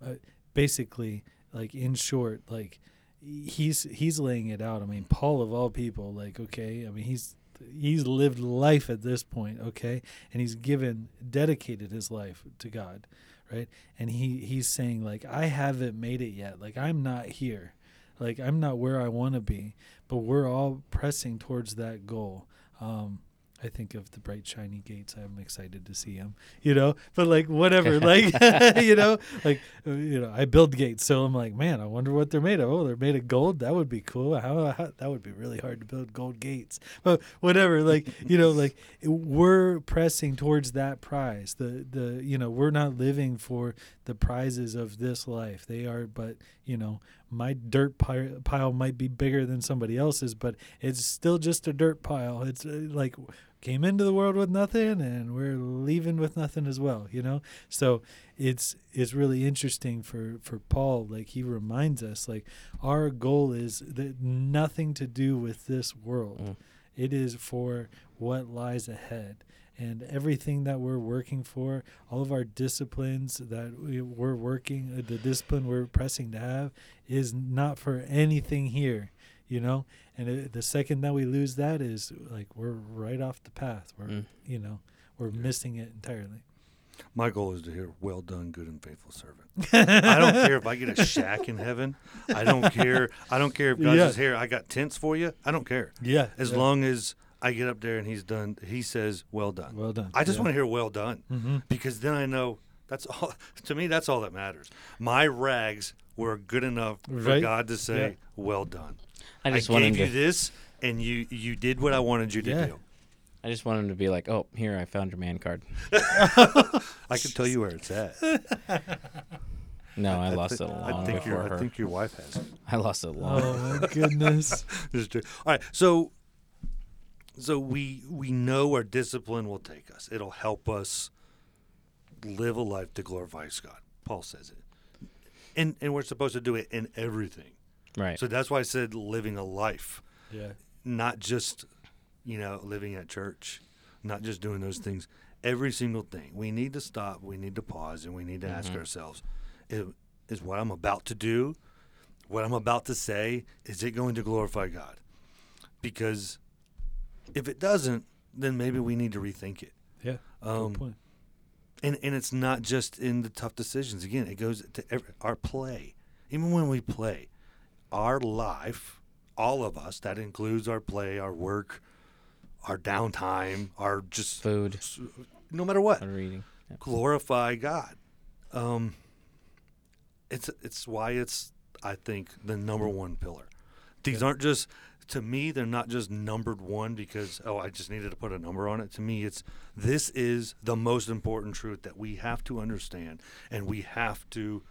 Uh, basically, like in short, like he's he's laying it out. I mean, Paul of all people, like okay, I mean he's he's lived life at this point, okay, and he's given dedicated his life to God, right? And he he's saying like I haven't made it yet, like I'm not here, Like I'm not where I want to be, but we're all pressing towards that goal. Um, I think of the bright shiny gates. I'm excited to see them, you know. But like whatever, like you know, like uh, you know, I build gates, so I'm like, man, I wonder what they're made of. Oh, they're made of gold. That would be cool. How, how that would be really hard to build gold gates. But whatever, like you know, like we're pressing towards that prize. The the you know, we're not living for the prizes of this life. They are, but you know, my dirt pile, might be bigger than somebody else's, but it's still just a dirt pile. It's uh, like came into the world with nothing and we're leaving with nothing as well you know? So it's it's really interesting for for paul like he reminds us like our goal is that nothing to do with this world. Mm. it is for what lies ahead. And everything that we're working for all of our disciplines that we, we're working the discipline we're pressing to have is not for anything here you know and it, the second that we lose that is like we're right off the path we're Mm. you know we're missing it entirely My goal is to hear, "Well done, good and faithful servant." I don't care if I get a shack in heaven. I don't care. I don't care if God Yeah. says, "Here, I got tents for you." I don't care yeah as yeah. long as I get up there and He's done. He says, "Well done." well done I just yeah. want to hear "Well done" mm-hmm. because then I know that's all. To me, that's all that matters. My rags were good enough for Right. God to say, Yeah. "Well done." I just I want gave to. you this, and you you did what I wanted you to Yeah. do. I just want him to be like, oh, here I found your man card. I can tell you where it's at. No, I, lost thi- it long I think before your her. I think your wife has. it. I lost it long. oh my goodness This is true. All right, so so we we know our discipline will take us. It'll help us live a life to glorify God. Paul says it, and and we're supposed to do it in everything. Right. So that's why I said living a life, yeah not just you know living at church, not just doing those things. Every single thing we need to stop. We need to pause, and we need to ask Mhm. ourselves: is, is what I'm about to do, what I'm about to say, is it going to glorify God? Because if it doesn't, then maybe we need to rethink it. yeah Um, good point and and it's not just in the tough decisions. Again, it goes to every, our play. Even when we play, our life, all of us, that includes our play, our work, our downtime, our just Food, no matter what, or reading. Yeah. glorify God. Um, it's it's why it's I think the number one pillar. These aren't just to me they're not just numbered one because oh I just needed to put a number on it. To me it's this is the most important truth that we have to understand and we have to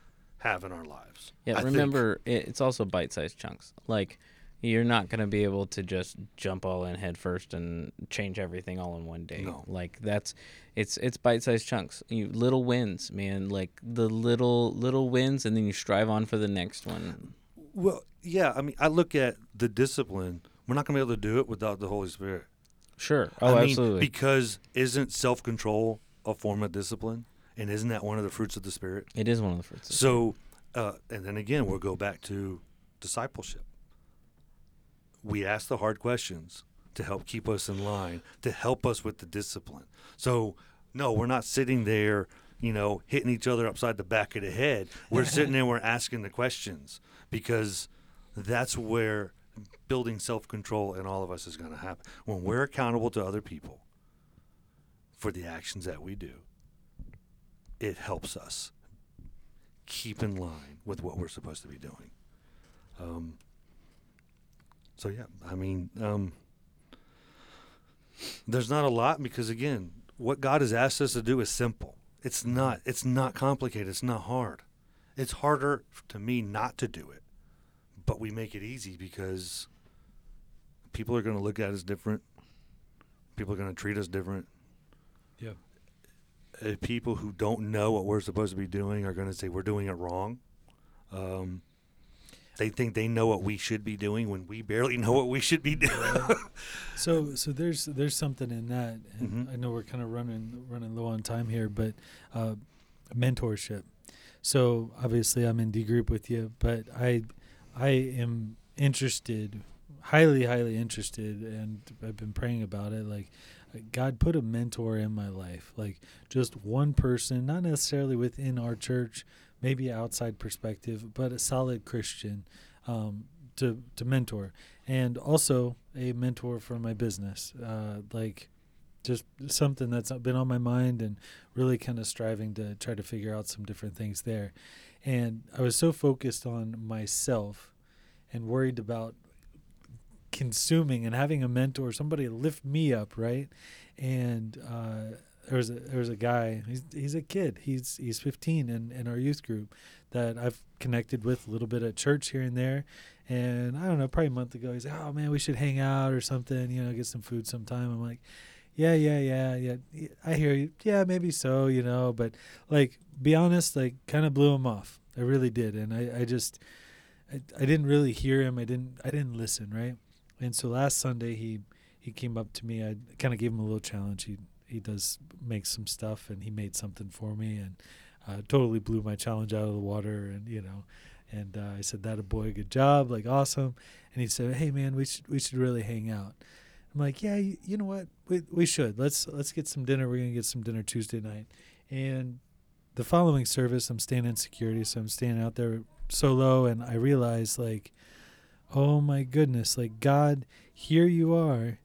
have in our lives. Yeah, I remember it, it's also bite-sized chunks. Like you're not going to be able to just jump all in head first and change everything all in one day. No. Like that's it's it's bite-sized chunks. You little wins, man. Like the little little wins and then you strive on for the next one. Well, yeah, I mean I look at the discipline. We're not going to be able to do it without the Holy Spirit. Sure. Oh, I mean, absolutely. Because isn't self control a form of discipline? And isn't that one of the fruits of the Spirit? it is one of the fruits. of- So, uh, and then again, we'll go back to discipleship. We ask the hard questions to help keep us in line, to help us with the discipline. So, no, we're not sitting there, you know, hitting each other upside the back of the head. We're sitting there, we're asking the questions because that's where building self control in all of us is going to happen. When we're accountable to other people for the actions that we do, it helps us keep in line with what we're supposed to be doing. Um, so yeah, I mean, um, there's not a lot because again, what God has asked us to do is simple. It's not. It's not complicated. It's not hard. It's harder to me not to do it, but we make it easy because people are going to look at us different. People are going to treat us different. Yeah. Uh, people who don't know what we're supposed to be doing are going to say we're doing it wrong. Um, they think they know what we should be doing when we barely know what we should be doing. So so there's there's something in that, and Mhm. I know we're kind of running running low on time here, but uh, mentorship. So obviously I'm in D group with you, but I I am interested, highly highly interested, and I've been praying about it. Like God put a mentor in my life, like just one person, not necessarily within our church, maybe outside perspective, but a solid Christian. Um, to to mentor, and also a mentor for my business. Uh, like just something that's been on my mind and really kind of striving to try to figure out some different things there. And I was so focused on myself and worried about consuming and having a mentor, somebody lift me up, right? And uh, there was a there was a guy. He's he's a kid. He's he's 15 in in our youth group that I've connected with a little bit at church here and there. And I don't know, probably a month ago, he's like, "Oh man, we should hang out or something. You know, get some food sometime." I'm like, "Yeah, yeah, yeah, yeah. I hear you. Yeah, maybe so. You know, but like, be honest, like, kind of blew him off. I really did, and I I just." I, I didn't really hear him. I didn't I didn't listen, right? And so last Sunday he he came up to me. I kind of gave him a little challenge. He he does make some stuff, and he made something for me, and uh, totally blew my challenge out of the water. And you know, and uh, I said, "That a boy, good job, like awesome." And he said, "Hey man, we should we should really hang out." I'm like, "Yeah, you, you know what? We we should. Let's let's get some dinner. We're gonna get some dinner Tuesday night." And the following service, I'm staying in security, so I'm staying out there solo, and I realize like oh my goodness like god here you are.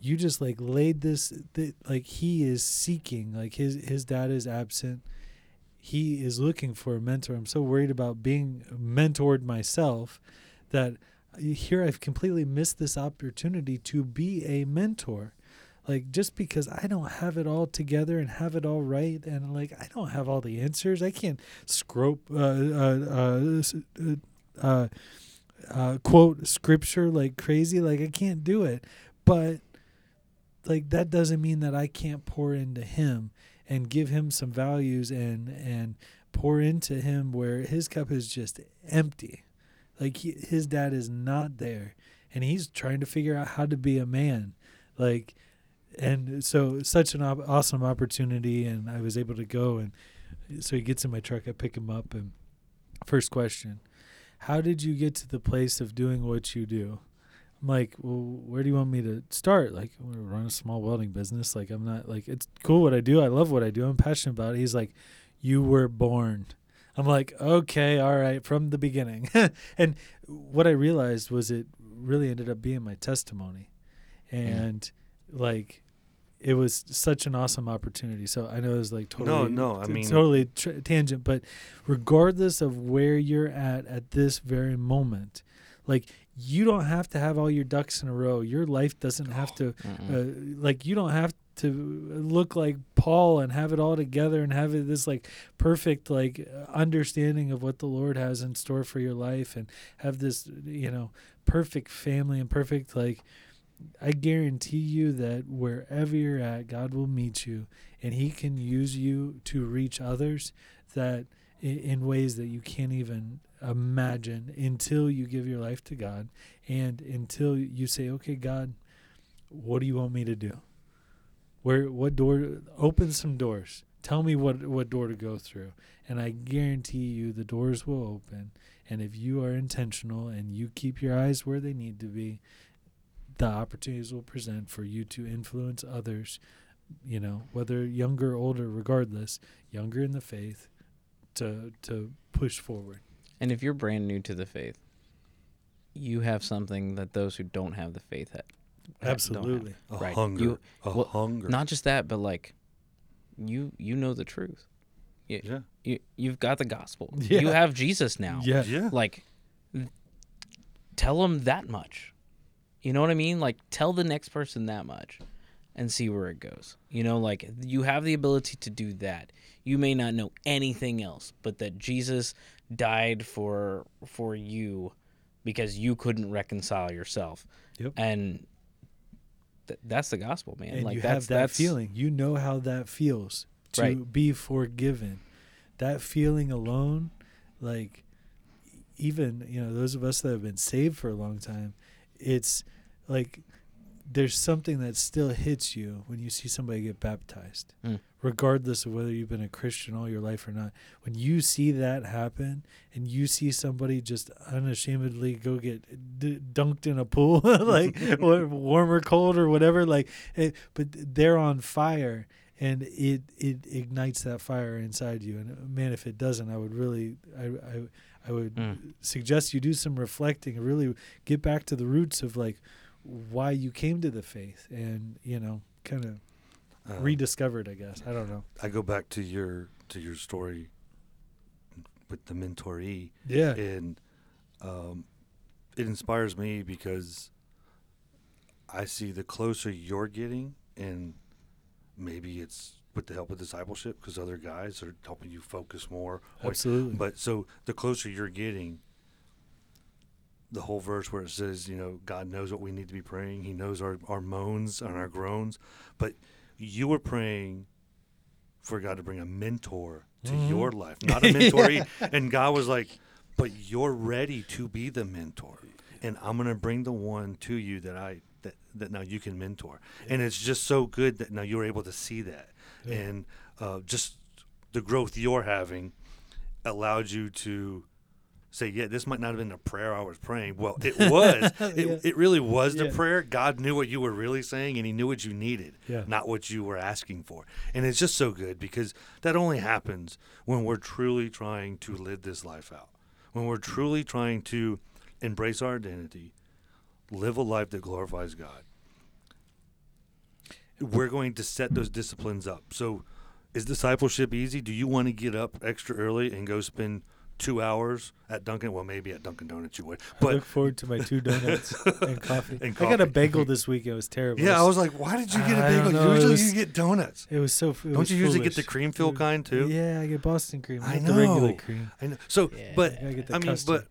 You just like laid this th- like he is seeking like his his dad is absent. He is looking for a mentor. I'm so worried about being mentored myself that here i've completely missed this opportunity to be a mentor. Like just because i don't have it all together and have it all right and like i don't have all the answers. I can't scrope uh, uh, uh, uh uh, Uh, quote scripture like crazy. Like I can't do it, but like that doesn't mean that I can't pour into him and give him some values and and pour into him where his cup is just empty. Like he, his dad is not there, and he's trying to figure out how to be a man. Like, and so such an op- awesome opportunity, and I was able to go and so he gets in my truck. I pick him up, and first question how did you get to the place of doing what you do? I'm like, well, where do you want me to start? Like, we run a small welding business. Like, I'm not like it's cool what I do. I love what I do. I'm passionate about it. He's like, you were born. I'm like, okay, all right, from the beginning. and what I realized was it really ended up being my testimony, and yeah. like it was such an awesome opportunity. So I know it was like totally no, no. I mean totally tra- tangent, but regardless of where you're at at this very moment, like you don't have to have all your ducks in a row. Your life doesn't have to, uh, like you don't have to look like Paul and have it all together and have it this like perfect like understanding of what the Lord has in store for your life and have this you know perfect family and perfect like I guarantee you that wherever you're at, God will meet you and He can use you to reach others that in ways that you can't even imagine until you give your life to God and until you say, okay, God, what do you want me to do? Where, what door, open some doors. Tell me what, what door to go through. And I guarantee you the doors will open. And if you are intentional and you keep your eyes where they need to be, the opportunities will present for you to influence others, you know, whether younger or older, regardless, younger in the faith, to to push forward. And if you're brand new to the faith, you have something that those who don't have the faith have. Absolutely, a right. hunger, you, a well, hunger. Not just that, but like, you you know the truth. You, yeah, you you've got the gospel. Yeah. You have Jesus now. Yeah, yeah. Like, tell them that much. You know what I mean? Like tell the next person that much and see where it goes. You know, like you have the ability to do that. You may not know anything else, but that Jesus died for for you because you couldn't reconcile yourself. Yep. And th- that's the gospel, man. And like you that's, have that that's, feeling. You know how that feels to Right. be forgiven. That feeling alone, like even you know those of us that have been saved for a long time, it's like there's something that still hits you when you see somebody get baptized, Mm. regardless of whether you've been a Christian all your life or not. When you see that happen and you see somebody just unashamedly go get d- dunked in a pool, like or warm or cold or whatever, like, it, but they're on fire and it it ignites that fire inside you. And man, if it doesn't, I would really, I, I, I would Mm. suggest you do some reflecting, really get back to the roots of like why you came to the faith, and you know, kind of Uh, rediscovered. I guess I don't know. I go back to your to your story with the mentoree, Yeah, and um, it inspires me because I see the closer you're getting, and maybe it's with the help of discipleship because other guys are helping you focus more. or- absolutely. But so the closer you're getting, the whole verse where it says, you know, God knows what we need to be praying. He knows our, our moans and our groans. But you were praying for God to bring a mentor to Mhm. your life, not a mentoree. And God was like, but you're ready to be the mentor. And I'm going to bring the one to you that I that, that now you can mentor. And it's just so good that now you're able to see that. Yeah. And uh, just the growth you're having allowed you to say, yeah, this might not have been the prayer I was praying. Well, it was. it, it really was the Yeah. prayer. God knew what you were really saying, and He knew what you needed, Yeah. not what you were asking for. And it's just so good because that only happens when we're truly trying to live this life out, when we're truly trying to embrace our identity, live a life that glorifies God. We're going to set those disciplines up. So, is discipleship easy? Do you want to get up extra early and go spend two hours at Dunkin'? Well, maybe at Dunkin' Donuts you would, But I look forward to my two donuts and coffee. And I got a coffee. bagel this week. It was terrible. yeah, I was like, why did you get a bagel? know, Usually was- you get donuts. It was so. It Don't was you usually get the cream filled It- kind too? Yeah, I get Boston cream. I not The regular cream. I know. So, Yeah. but I get the I mean, but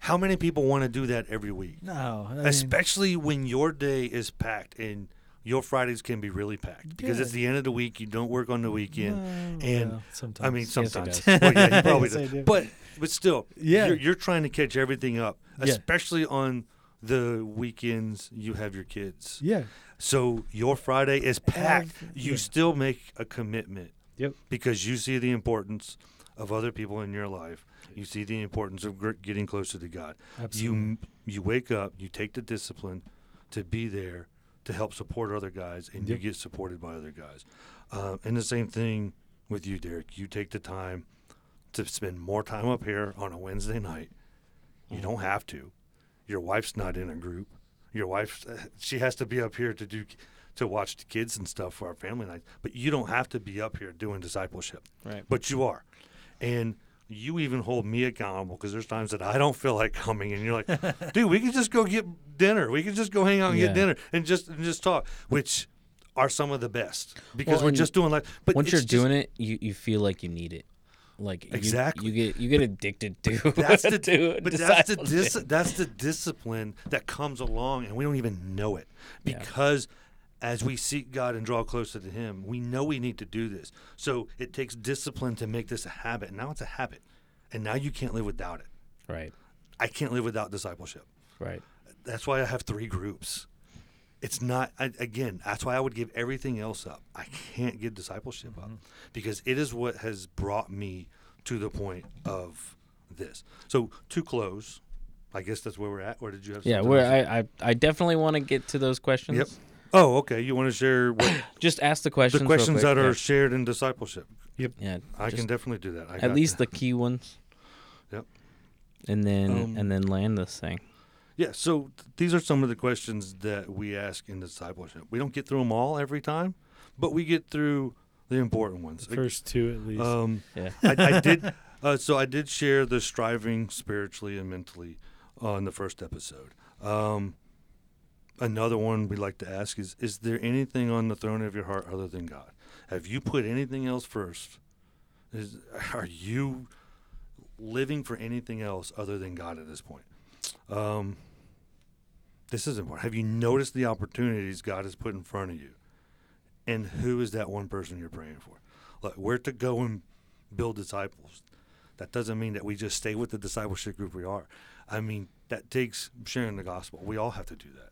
how many people want to do that every week? No, I mean, Especially when your day is packed and your Fridays can be really packed because Yeah. it's the end of the week. You don't work on the weekend. well, and, well, sometimes. I mean, sometimes. does. well, yeah, you probably Yes, do. do. But but still, Yeah. you're, you're trying to catch everything up, Yeah. especially on the weekends you have your kids. yeah, So your Friday is packed. Ev- you yeah. still make a commitment. Yep. Because you see the importance of other people in your life. You see the importance of gr- getting closer to God. absolutely. You you wake up, you take the discipline to be there to help support other guys, and Yep. you get supported by other guys. Uh, and the same thing with you, Derek. You take the time to spend more time up here on a Wednesday night. You Mm-hmm. don't have to. Your wife's not in a group. Your wife, she has to be up here to do to watch the kids and stuff for our family night. But you don't have to be up here doing discipleship. Right. But you are, and you even hold me accountable because there's times that I don't feel like coming, and you're like, "Dude, we can just go get dinner. We can just go hang out and Yeah. get dinner and just and just talk," which are some of the best because Well, we're just doing like. But Once you're just- doing it, you, you feel like you need it. Like Exactly. you, get you get addicted to. that's the to but that's the dis- that's the discipline that comes along, and we don't even know it Yeah. As we seek God and draw closer to Him, we know we need to do this. So it takes discipline to make this a habit. Now it's a habit, and now you can't live without it. Right. I can't live without discipleship. Right. That's why I have three groups. It's not I, again. That's why I would give everything else up. I can't give discipleship up mm-hmm. because it is what has brought me to the point of this. So to close, I guess that's where we're at. Or did you have? Yeah. Where? I, I I definitely want to get to those questions. Yep. Oh, okay. You want to share what Just ask the questions. the real questions quick. that are Yeah. shared in discipleship? Yep. Yeah. I just can definitely do that. I at got least that. the key ones. Yep. And then Um, and then land this thing. Yeah, so th- these are some of the questions that we ask in discipleship. We don't get through them all every time, but we get through the important ones. The first two at least. Um, Yeah. I, I did. Uh, so I did share the striving spiritually and mentally on the first episode. Um, another one we like to ask is: Is there anything on the throne of your heart other than God? Have you put anything else first? Is are you living for anything else other than God at this point? Um, this is important. Have you noticed the opportunities God has put in front of you? And who is that one person you're praying for? Like where to go and build disciples. That doesn't mean that we just stay with the discipleship group we are. I mean, that takes sharing the gospel. We all have to do that.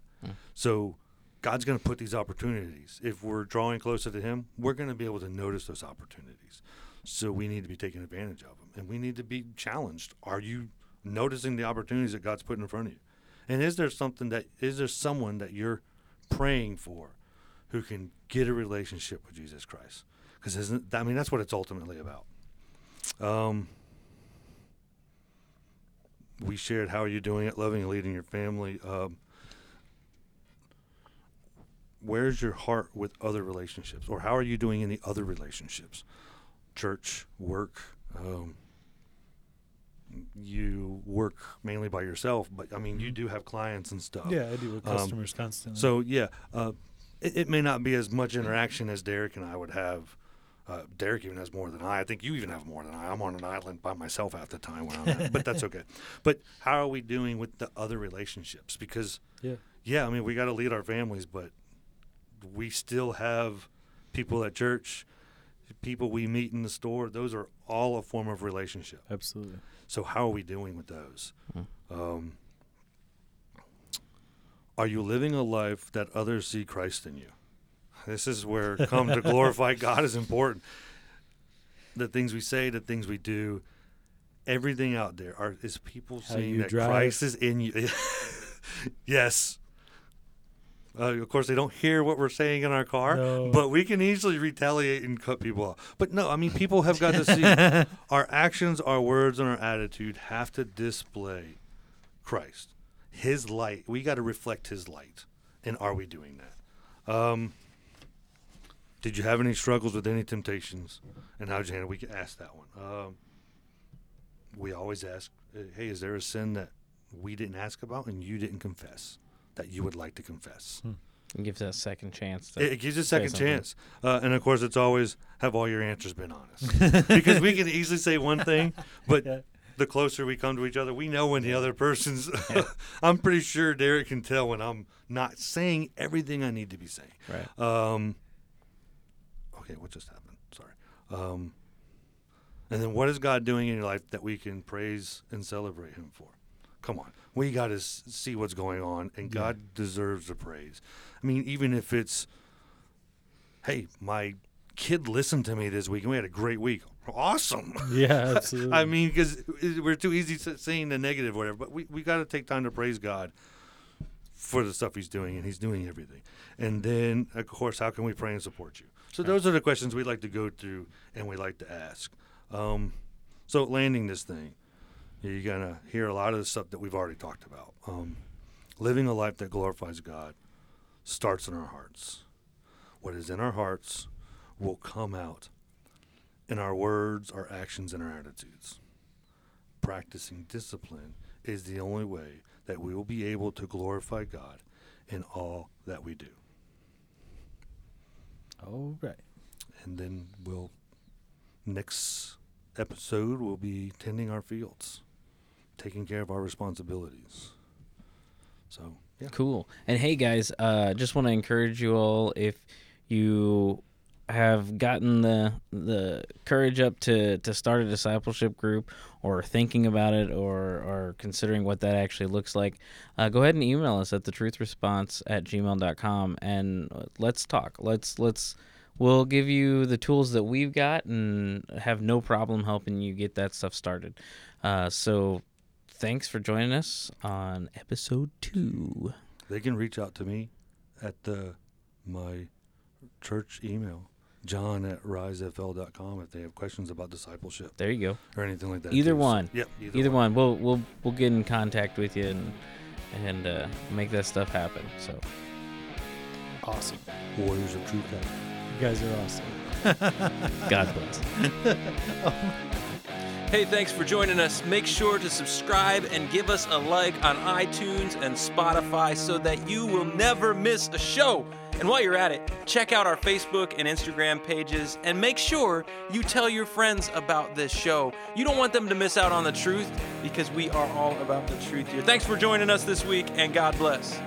So God's going to put these opportunities. If we're drawing closer to Him, we're going to be able to notice those opportunities. So we need to be taking advantage of them, and we need to be challenged. Are you noticing the opportunities that God's put in front of you? And is there something that is there someone that you're praying for who can get a relationship with Jesus Christ? Because isn't I mean that's what it's ultimately about. Um, we shared how are you doing it, loving and leading your family. Um, where's your heart with other relationships, or how are you doing in the other relationships? Church, work. Um, you work mainly by yourself, but I mean, you do have clients and stuff. Yeah, I do with Um, customers constantly. So yeah, uh, it, it may not be as much interaction as Derek and I would have. Uh, Derek even has more than I. I think you even have more than I. I'm on an island by myself half the time when I'm there, but that's okay. But how are we doing with the other relationships? Because yeah, yeah, I mean we got to lead our families, but we still have people at church, people we meet in the store. Those are all a form of relationship. absolutely. So how are we doing with those? Hmm. Um, are you living a life that others see Christ in you? This is where come to glorify God is important. The things we say, the things we do, everything out there are is people How seeing that drive. Christ is in you. yes. Uh, of course, they don't hear what we're saying in our car, No. but we can easily retaliate and cut people off. But no, I mean, people have got to see our actions, our words, and our attitude have to display Christ, His light. We got to reflect His light. And are we doing that? Um, did you have any struggles with any temptations? And you handle? We can ask that one. Um, we always ask, "Hey, is there a sin that we didn't ask about and you didn't confess that you would like to confess?" It gives us a second chance. To, It, it gives you a second chance. Uh, and of course, it's always have all your answers been honest? because we can easily say one thing, but Yeah. the closer we come to each other, we know when the other person's. I'm pretty sure Derek can tell when I'm not saying everything I need to be saying. right. Um, okay, what just happened? Sorry. Um, and then what is God doing in your life that we can praise and celebrate Him for? Come on, we got to see what's going on, and Yeah. God deserves the praise. I mean, even if it's, hey, my kid listened to me this week, and we had a great week. Awesome. Yeah, absolutely. I mean, because we're too easy saying the negative, or whatever. But we we got to take time to praise God for the stuff He's doing, and He's doing everything. And then, of course, how can we pray and support you? So those are the questions we like to go through and we like to ask. Um, so landing this thing, you're gonna hear a lot of the stuff that we've already talked about. Um, living a life that glorifies God starts in our hearts. What is in our hearts will come out in our words, our actions, and our attitudes. Practicing discipline is the only way that we will be able to glorify God in all that we do. All right. And then we'll, next episode, we'll be tending our fields, taking care of our responsibilities. So, yeah. Cool. And hey, guys, uh, just want to encourage you all if you have gotten the the courage up to to start a discipleship group or thinking about it or or considering what that actually looks like uh, go ahead and email us at the truth response at gmail.com and let's talk let's let's we'll give you the tools that we've got and have no problem helping you get that stuff started uh, so thanks for joining us on episode two They can reach out to me at the my church email, john at risefl.com, if they have questions about discipleship there you go or anything like that. Either too. One. Yep. Either, either one we'll we'll we'll get in contact with you and and uh, make that stuff happen so Awesome. Warriors of Truth. You guys are awesome. god bless Hey, thanks for joining us. Make sure to subscribe and give us a like on iTunes and Spotify so that you will never miss a show. And while you're at it, check out our Facebook and Instagram pages and make sure you tell your friends about this show. You don't want them to miss out on the truth because we are all about the truth here. Thanks for joining us this week and God bless.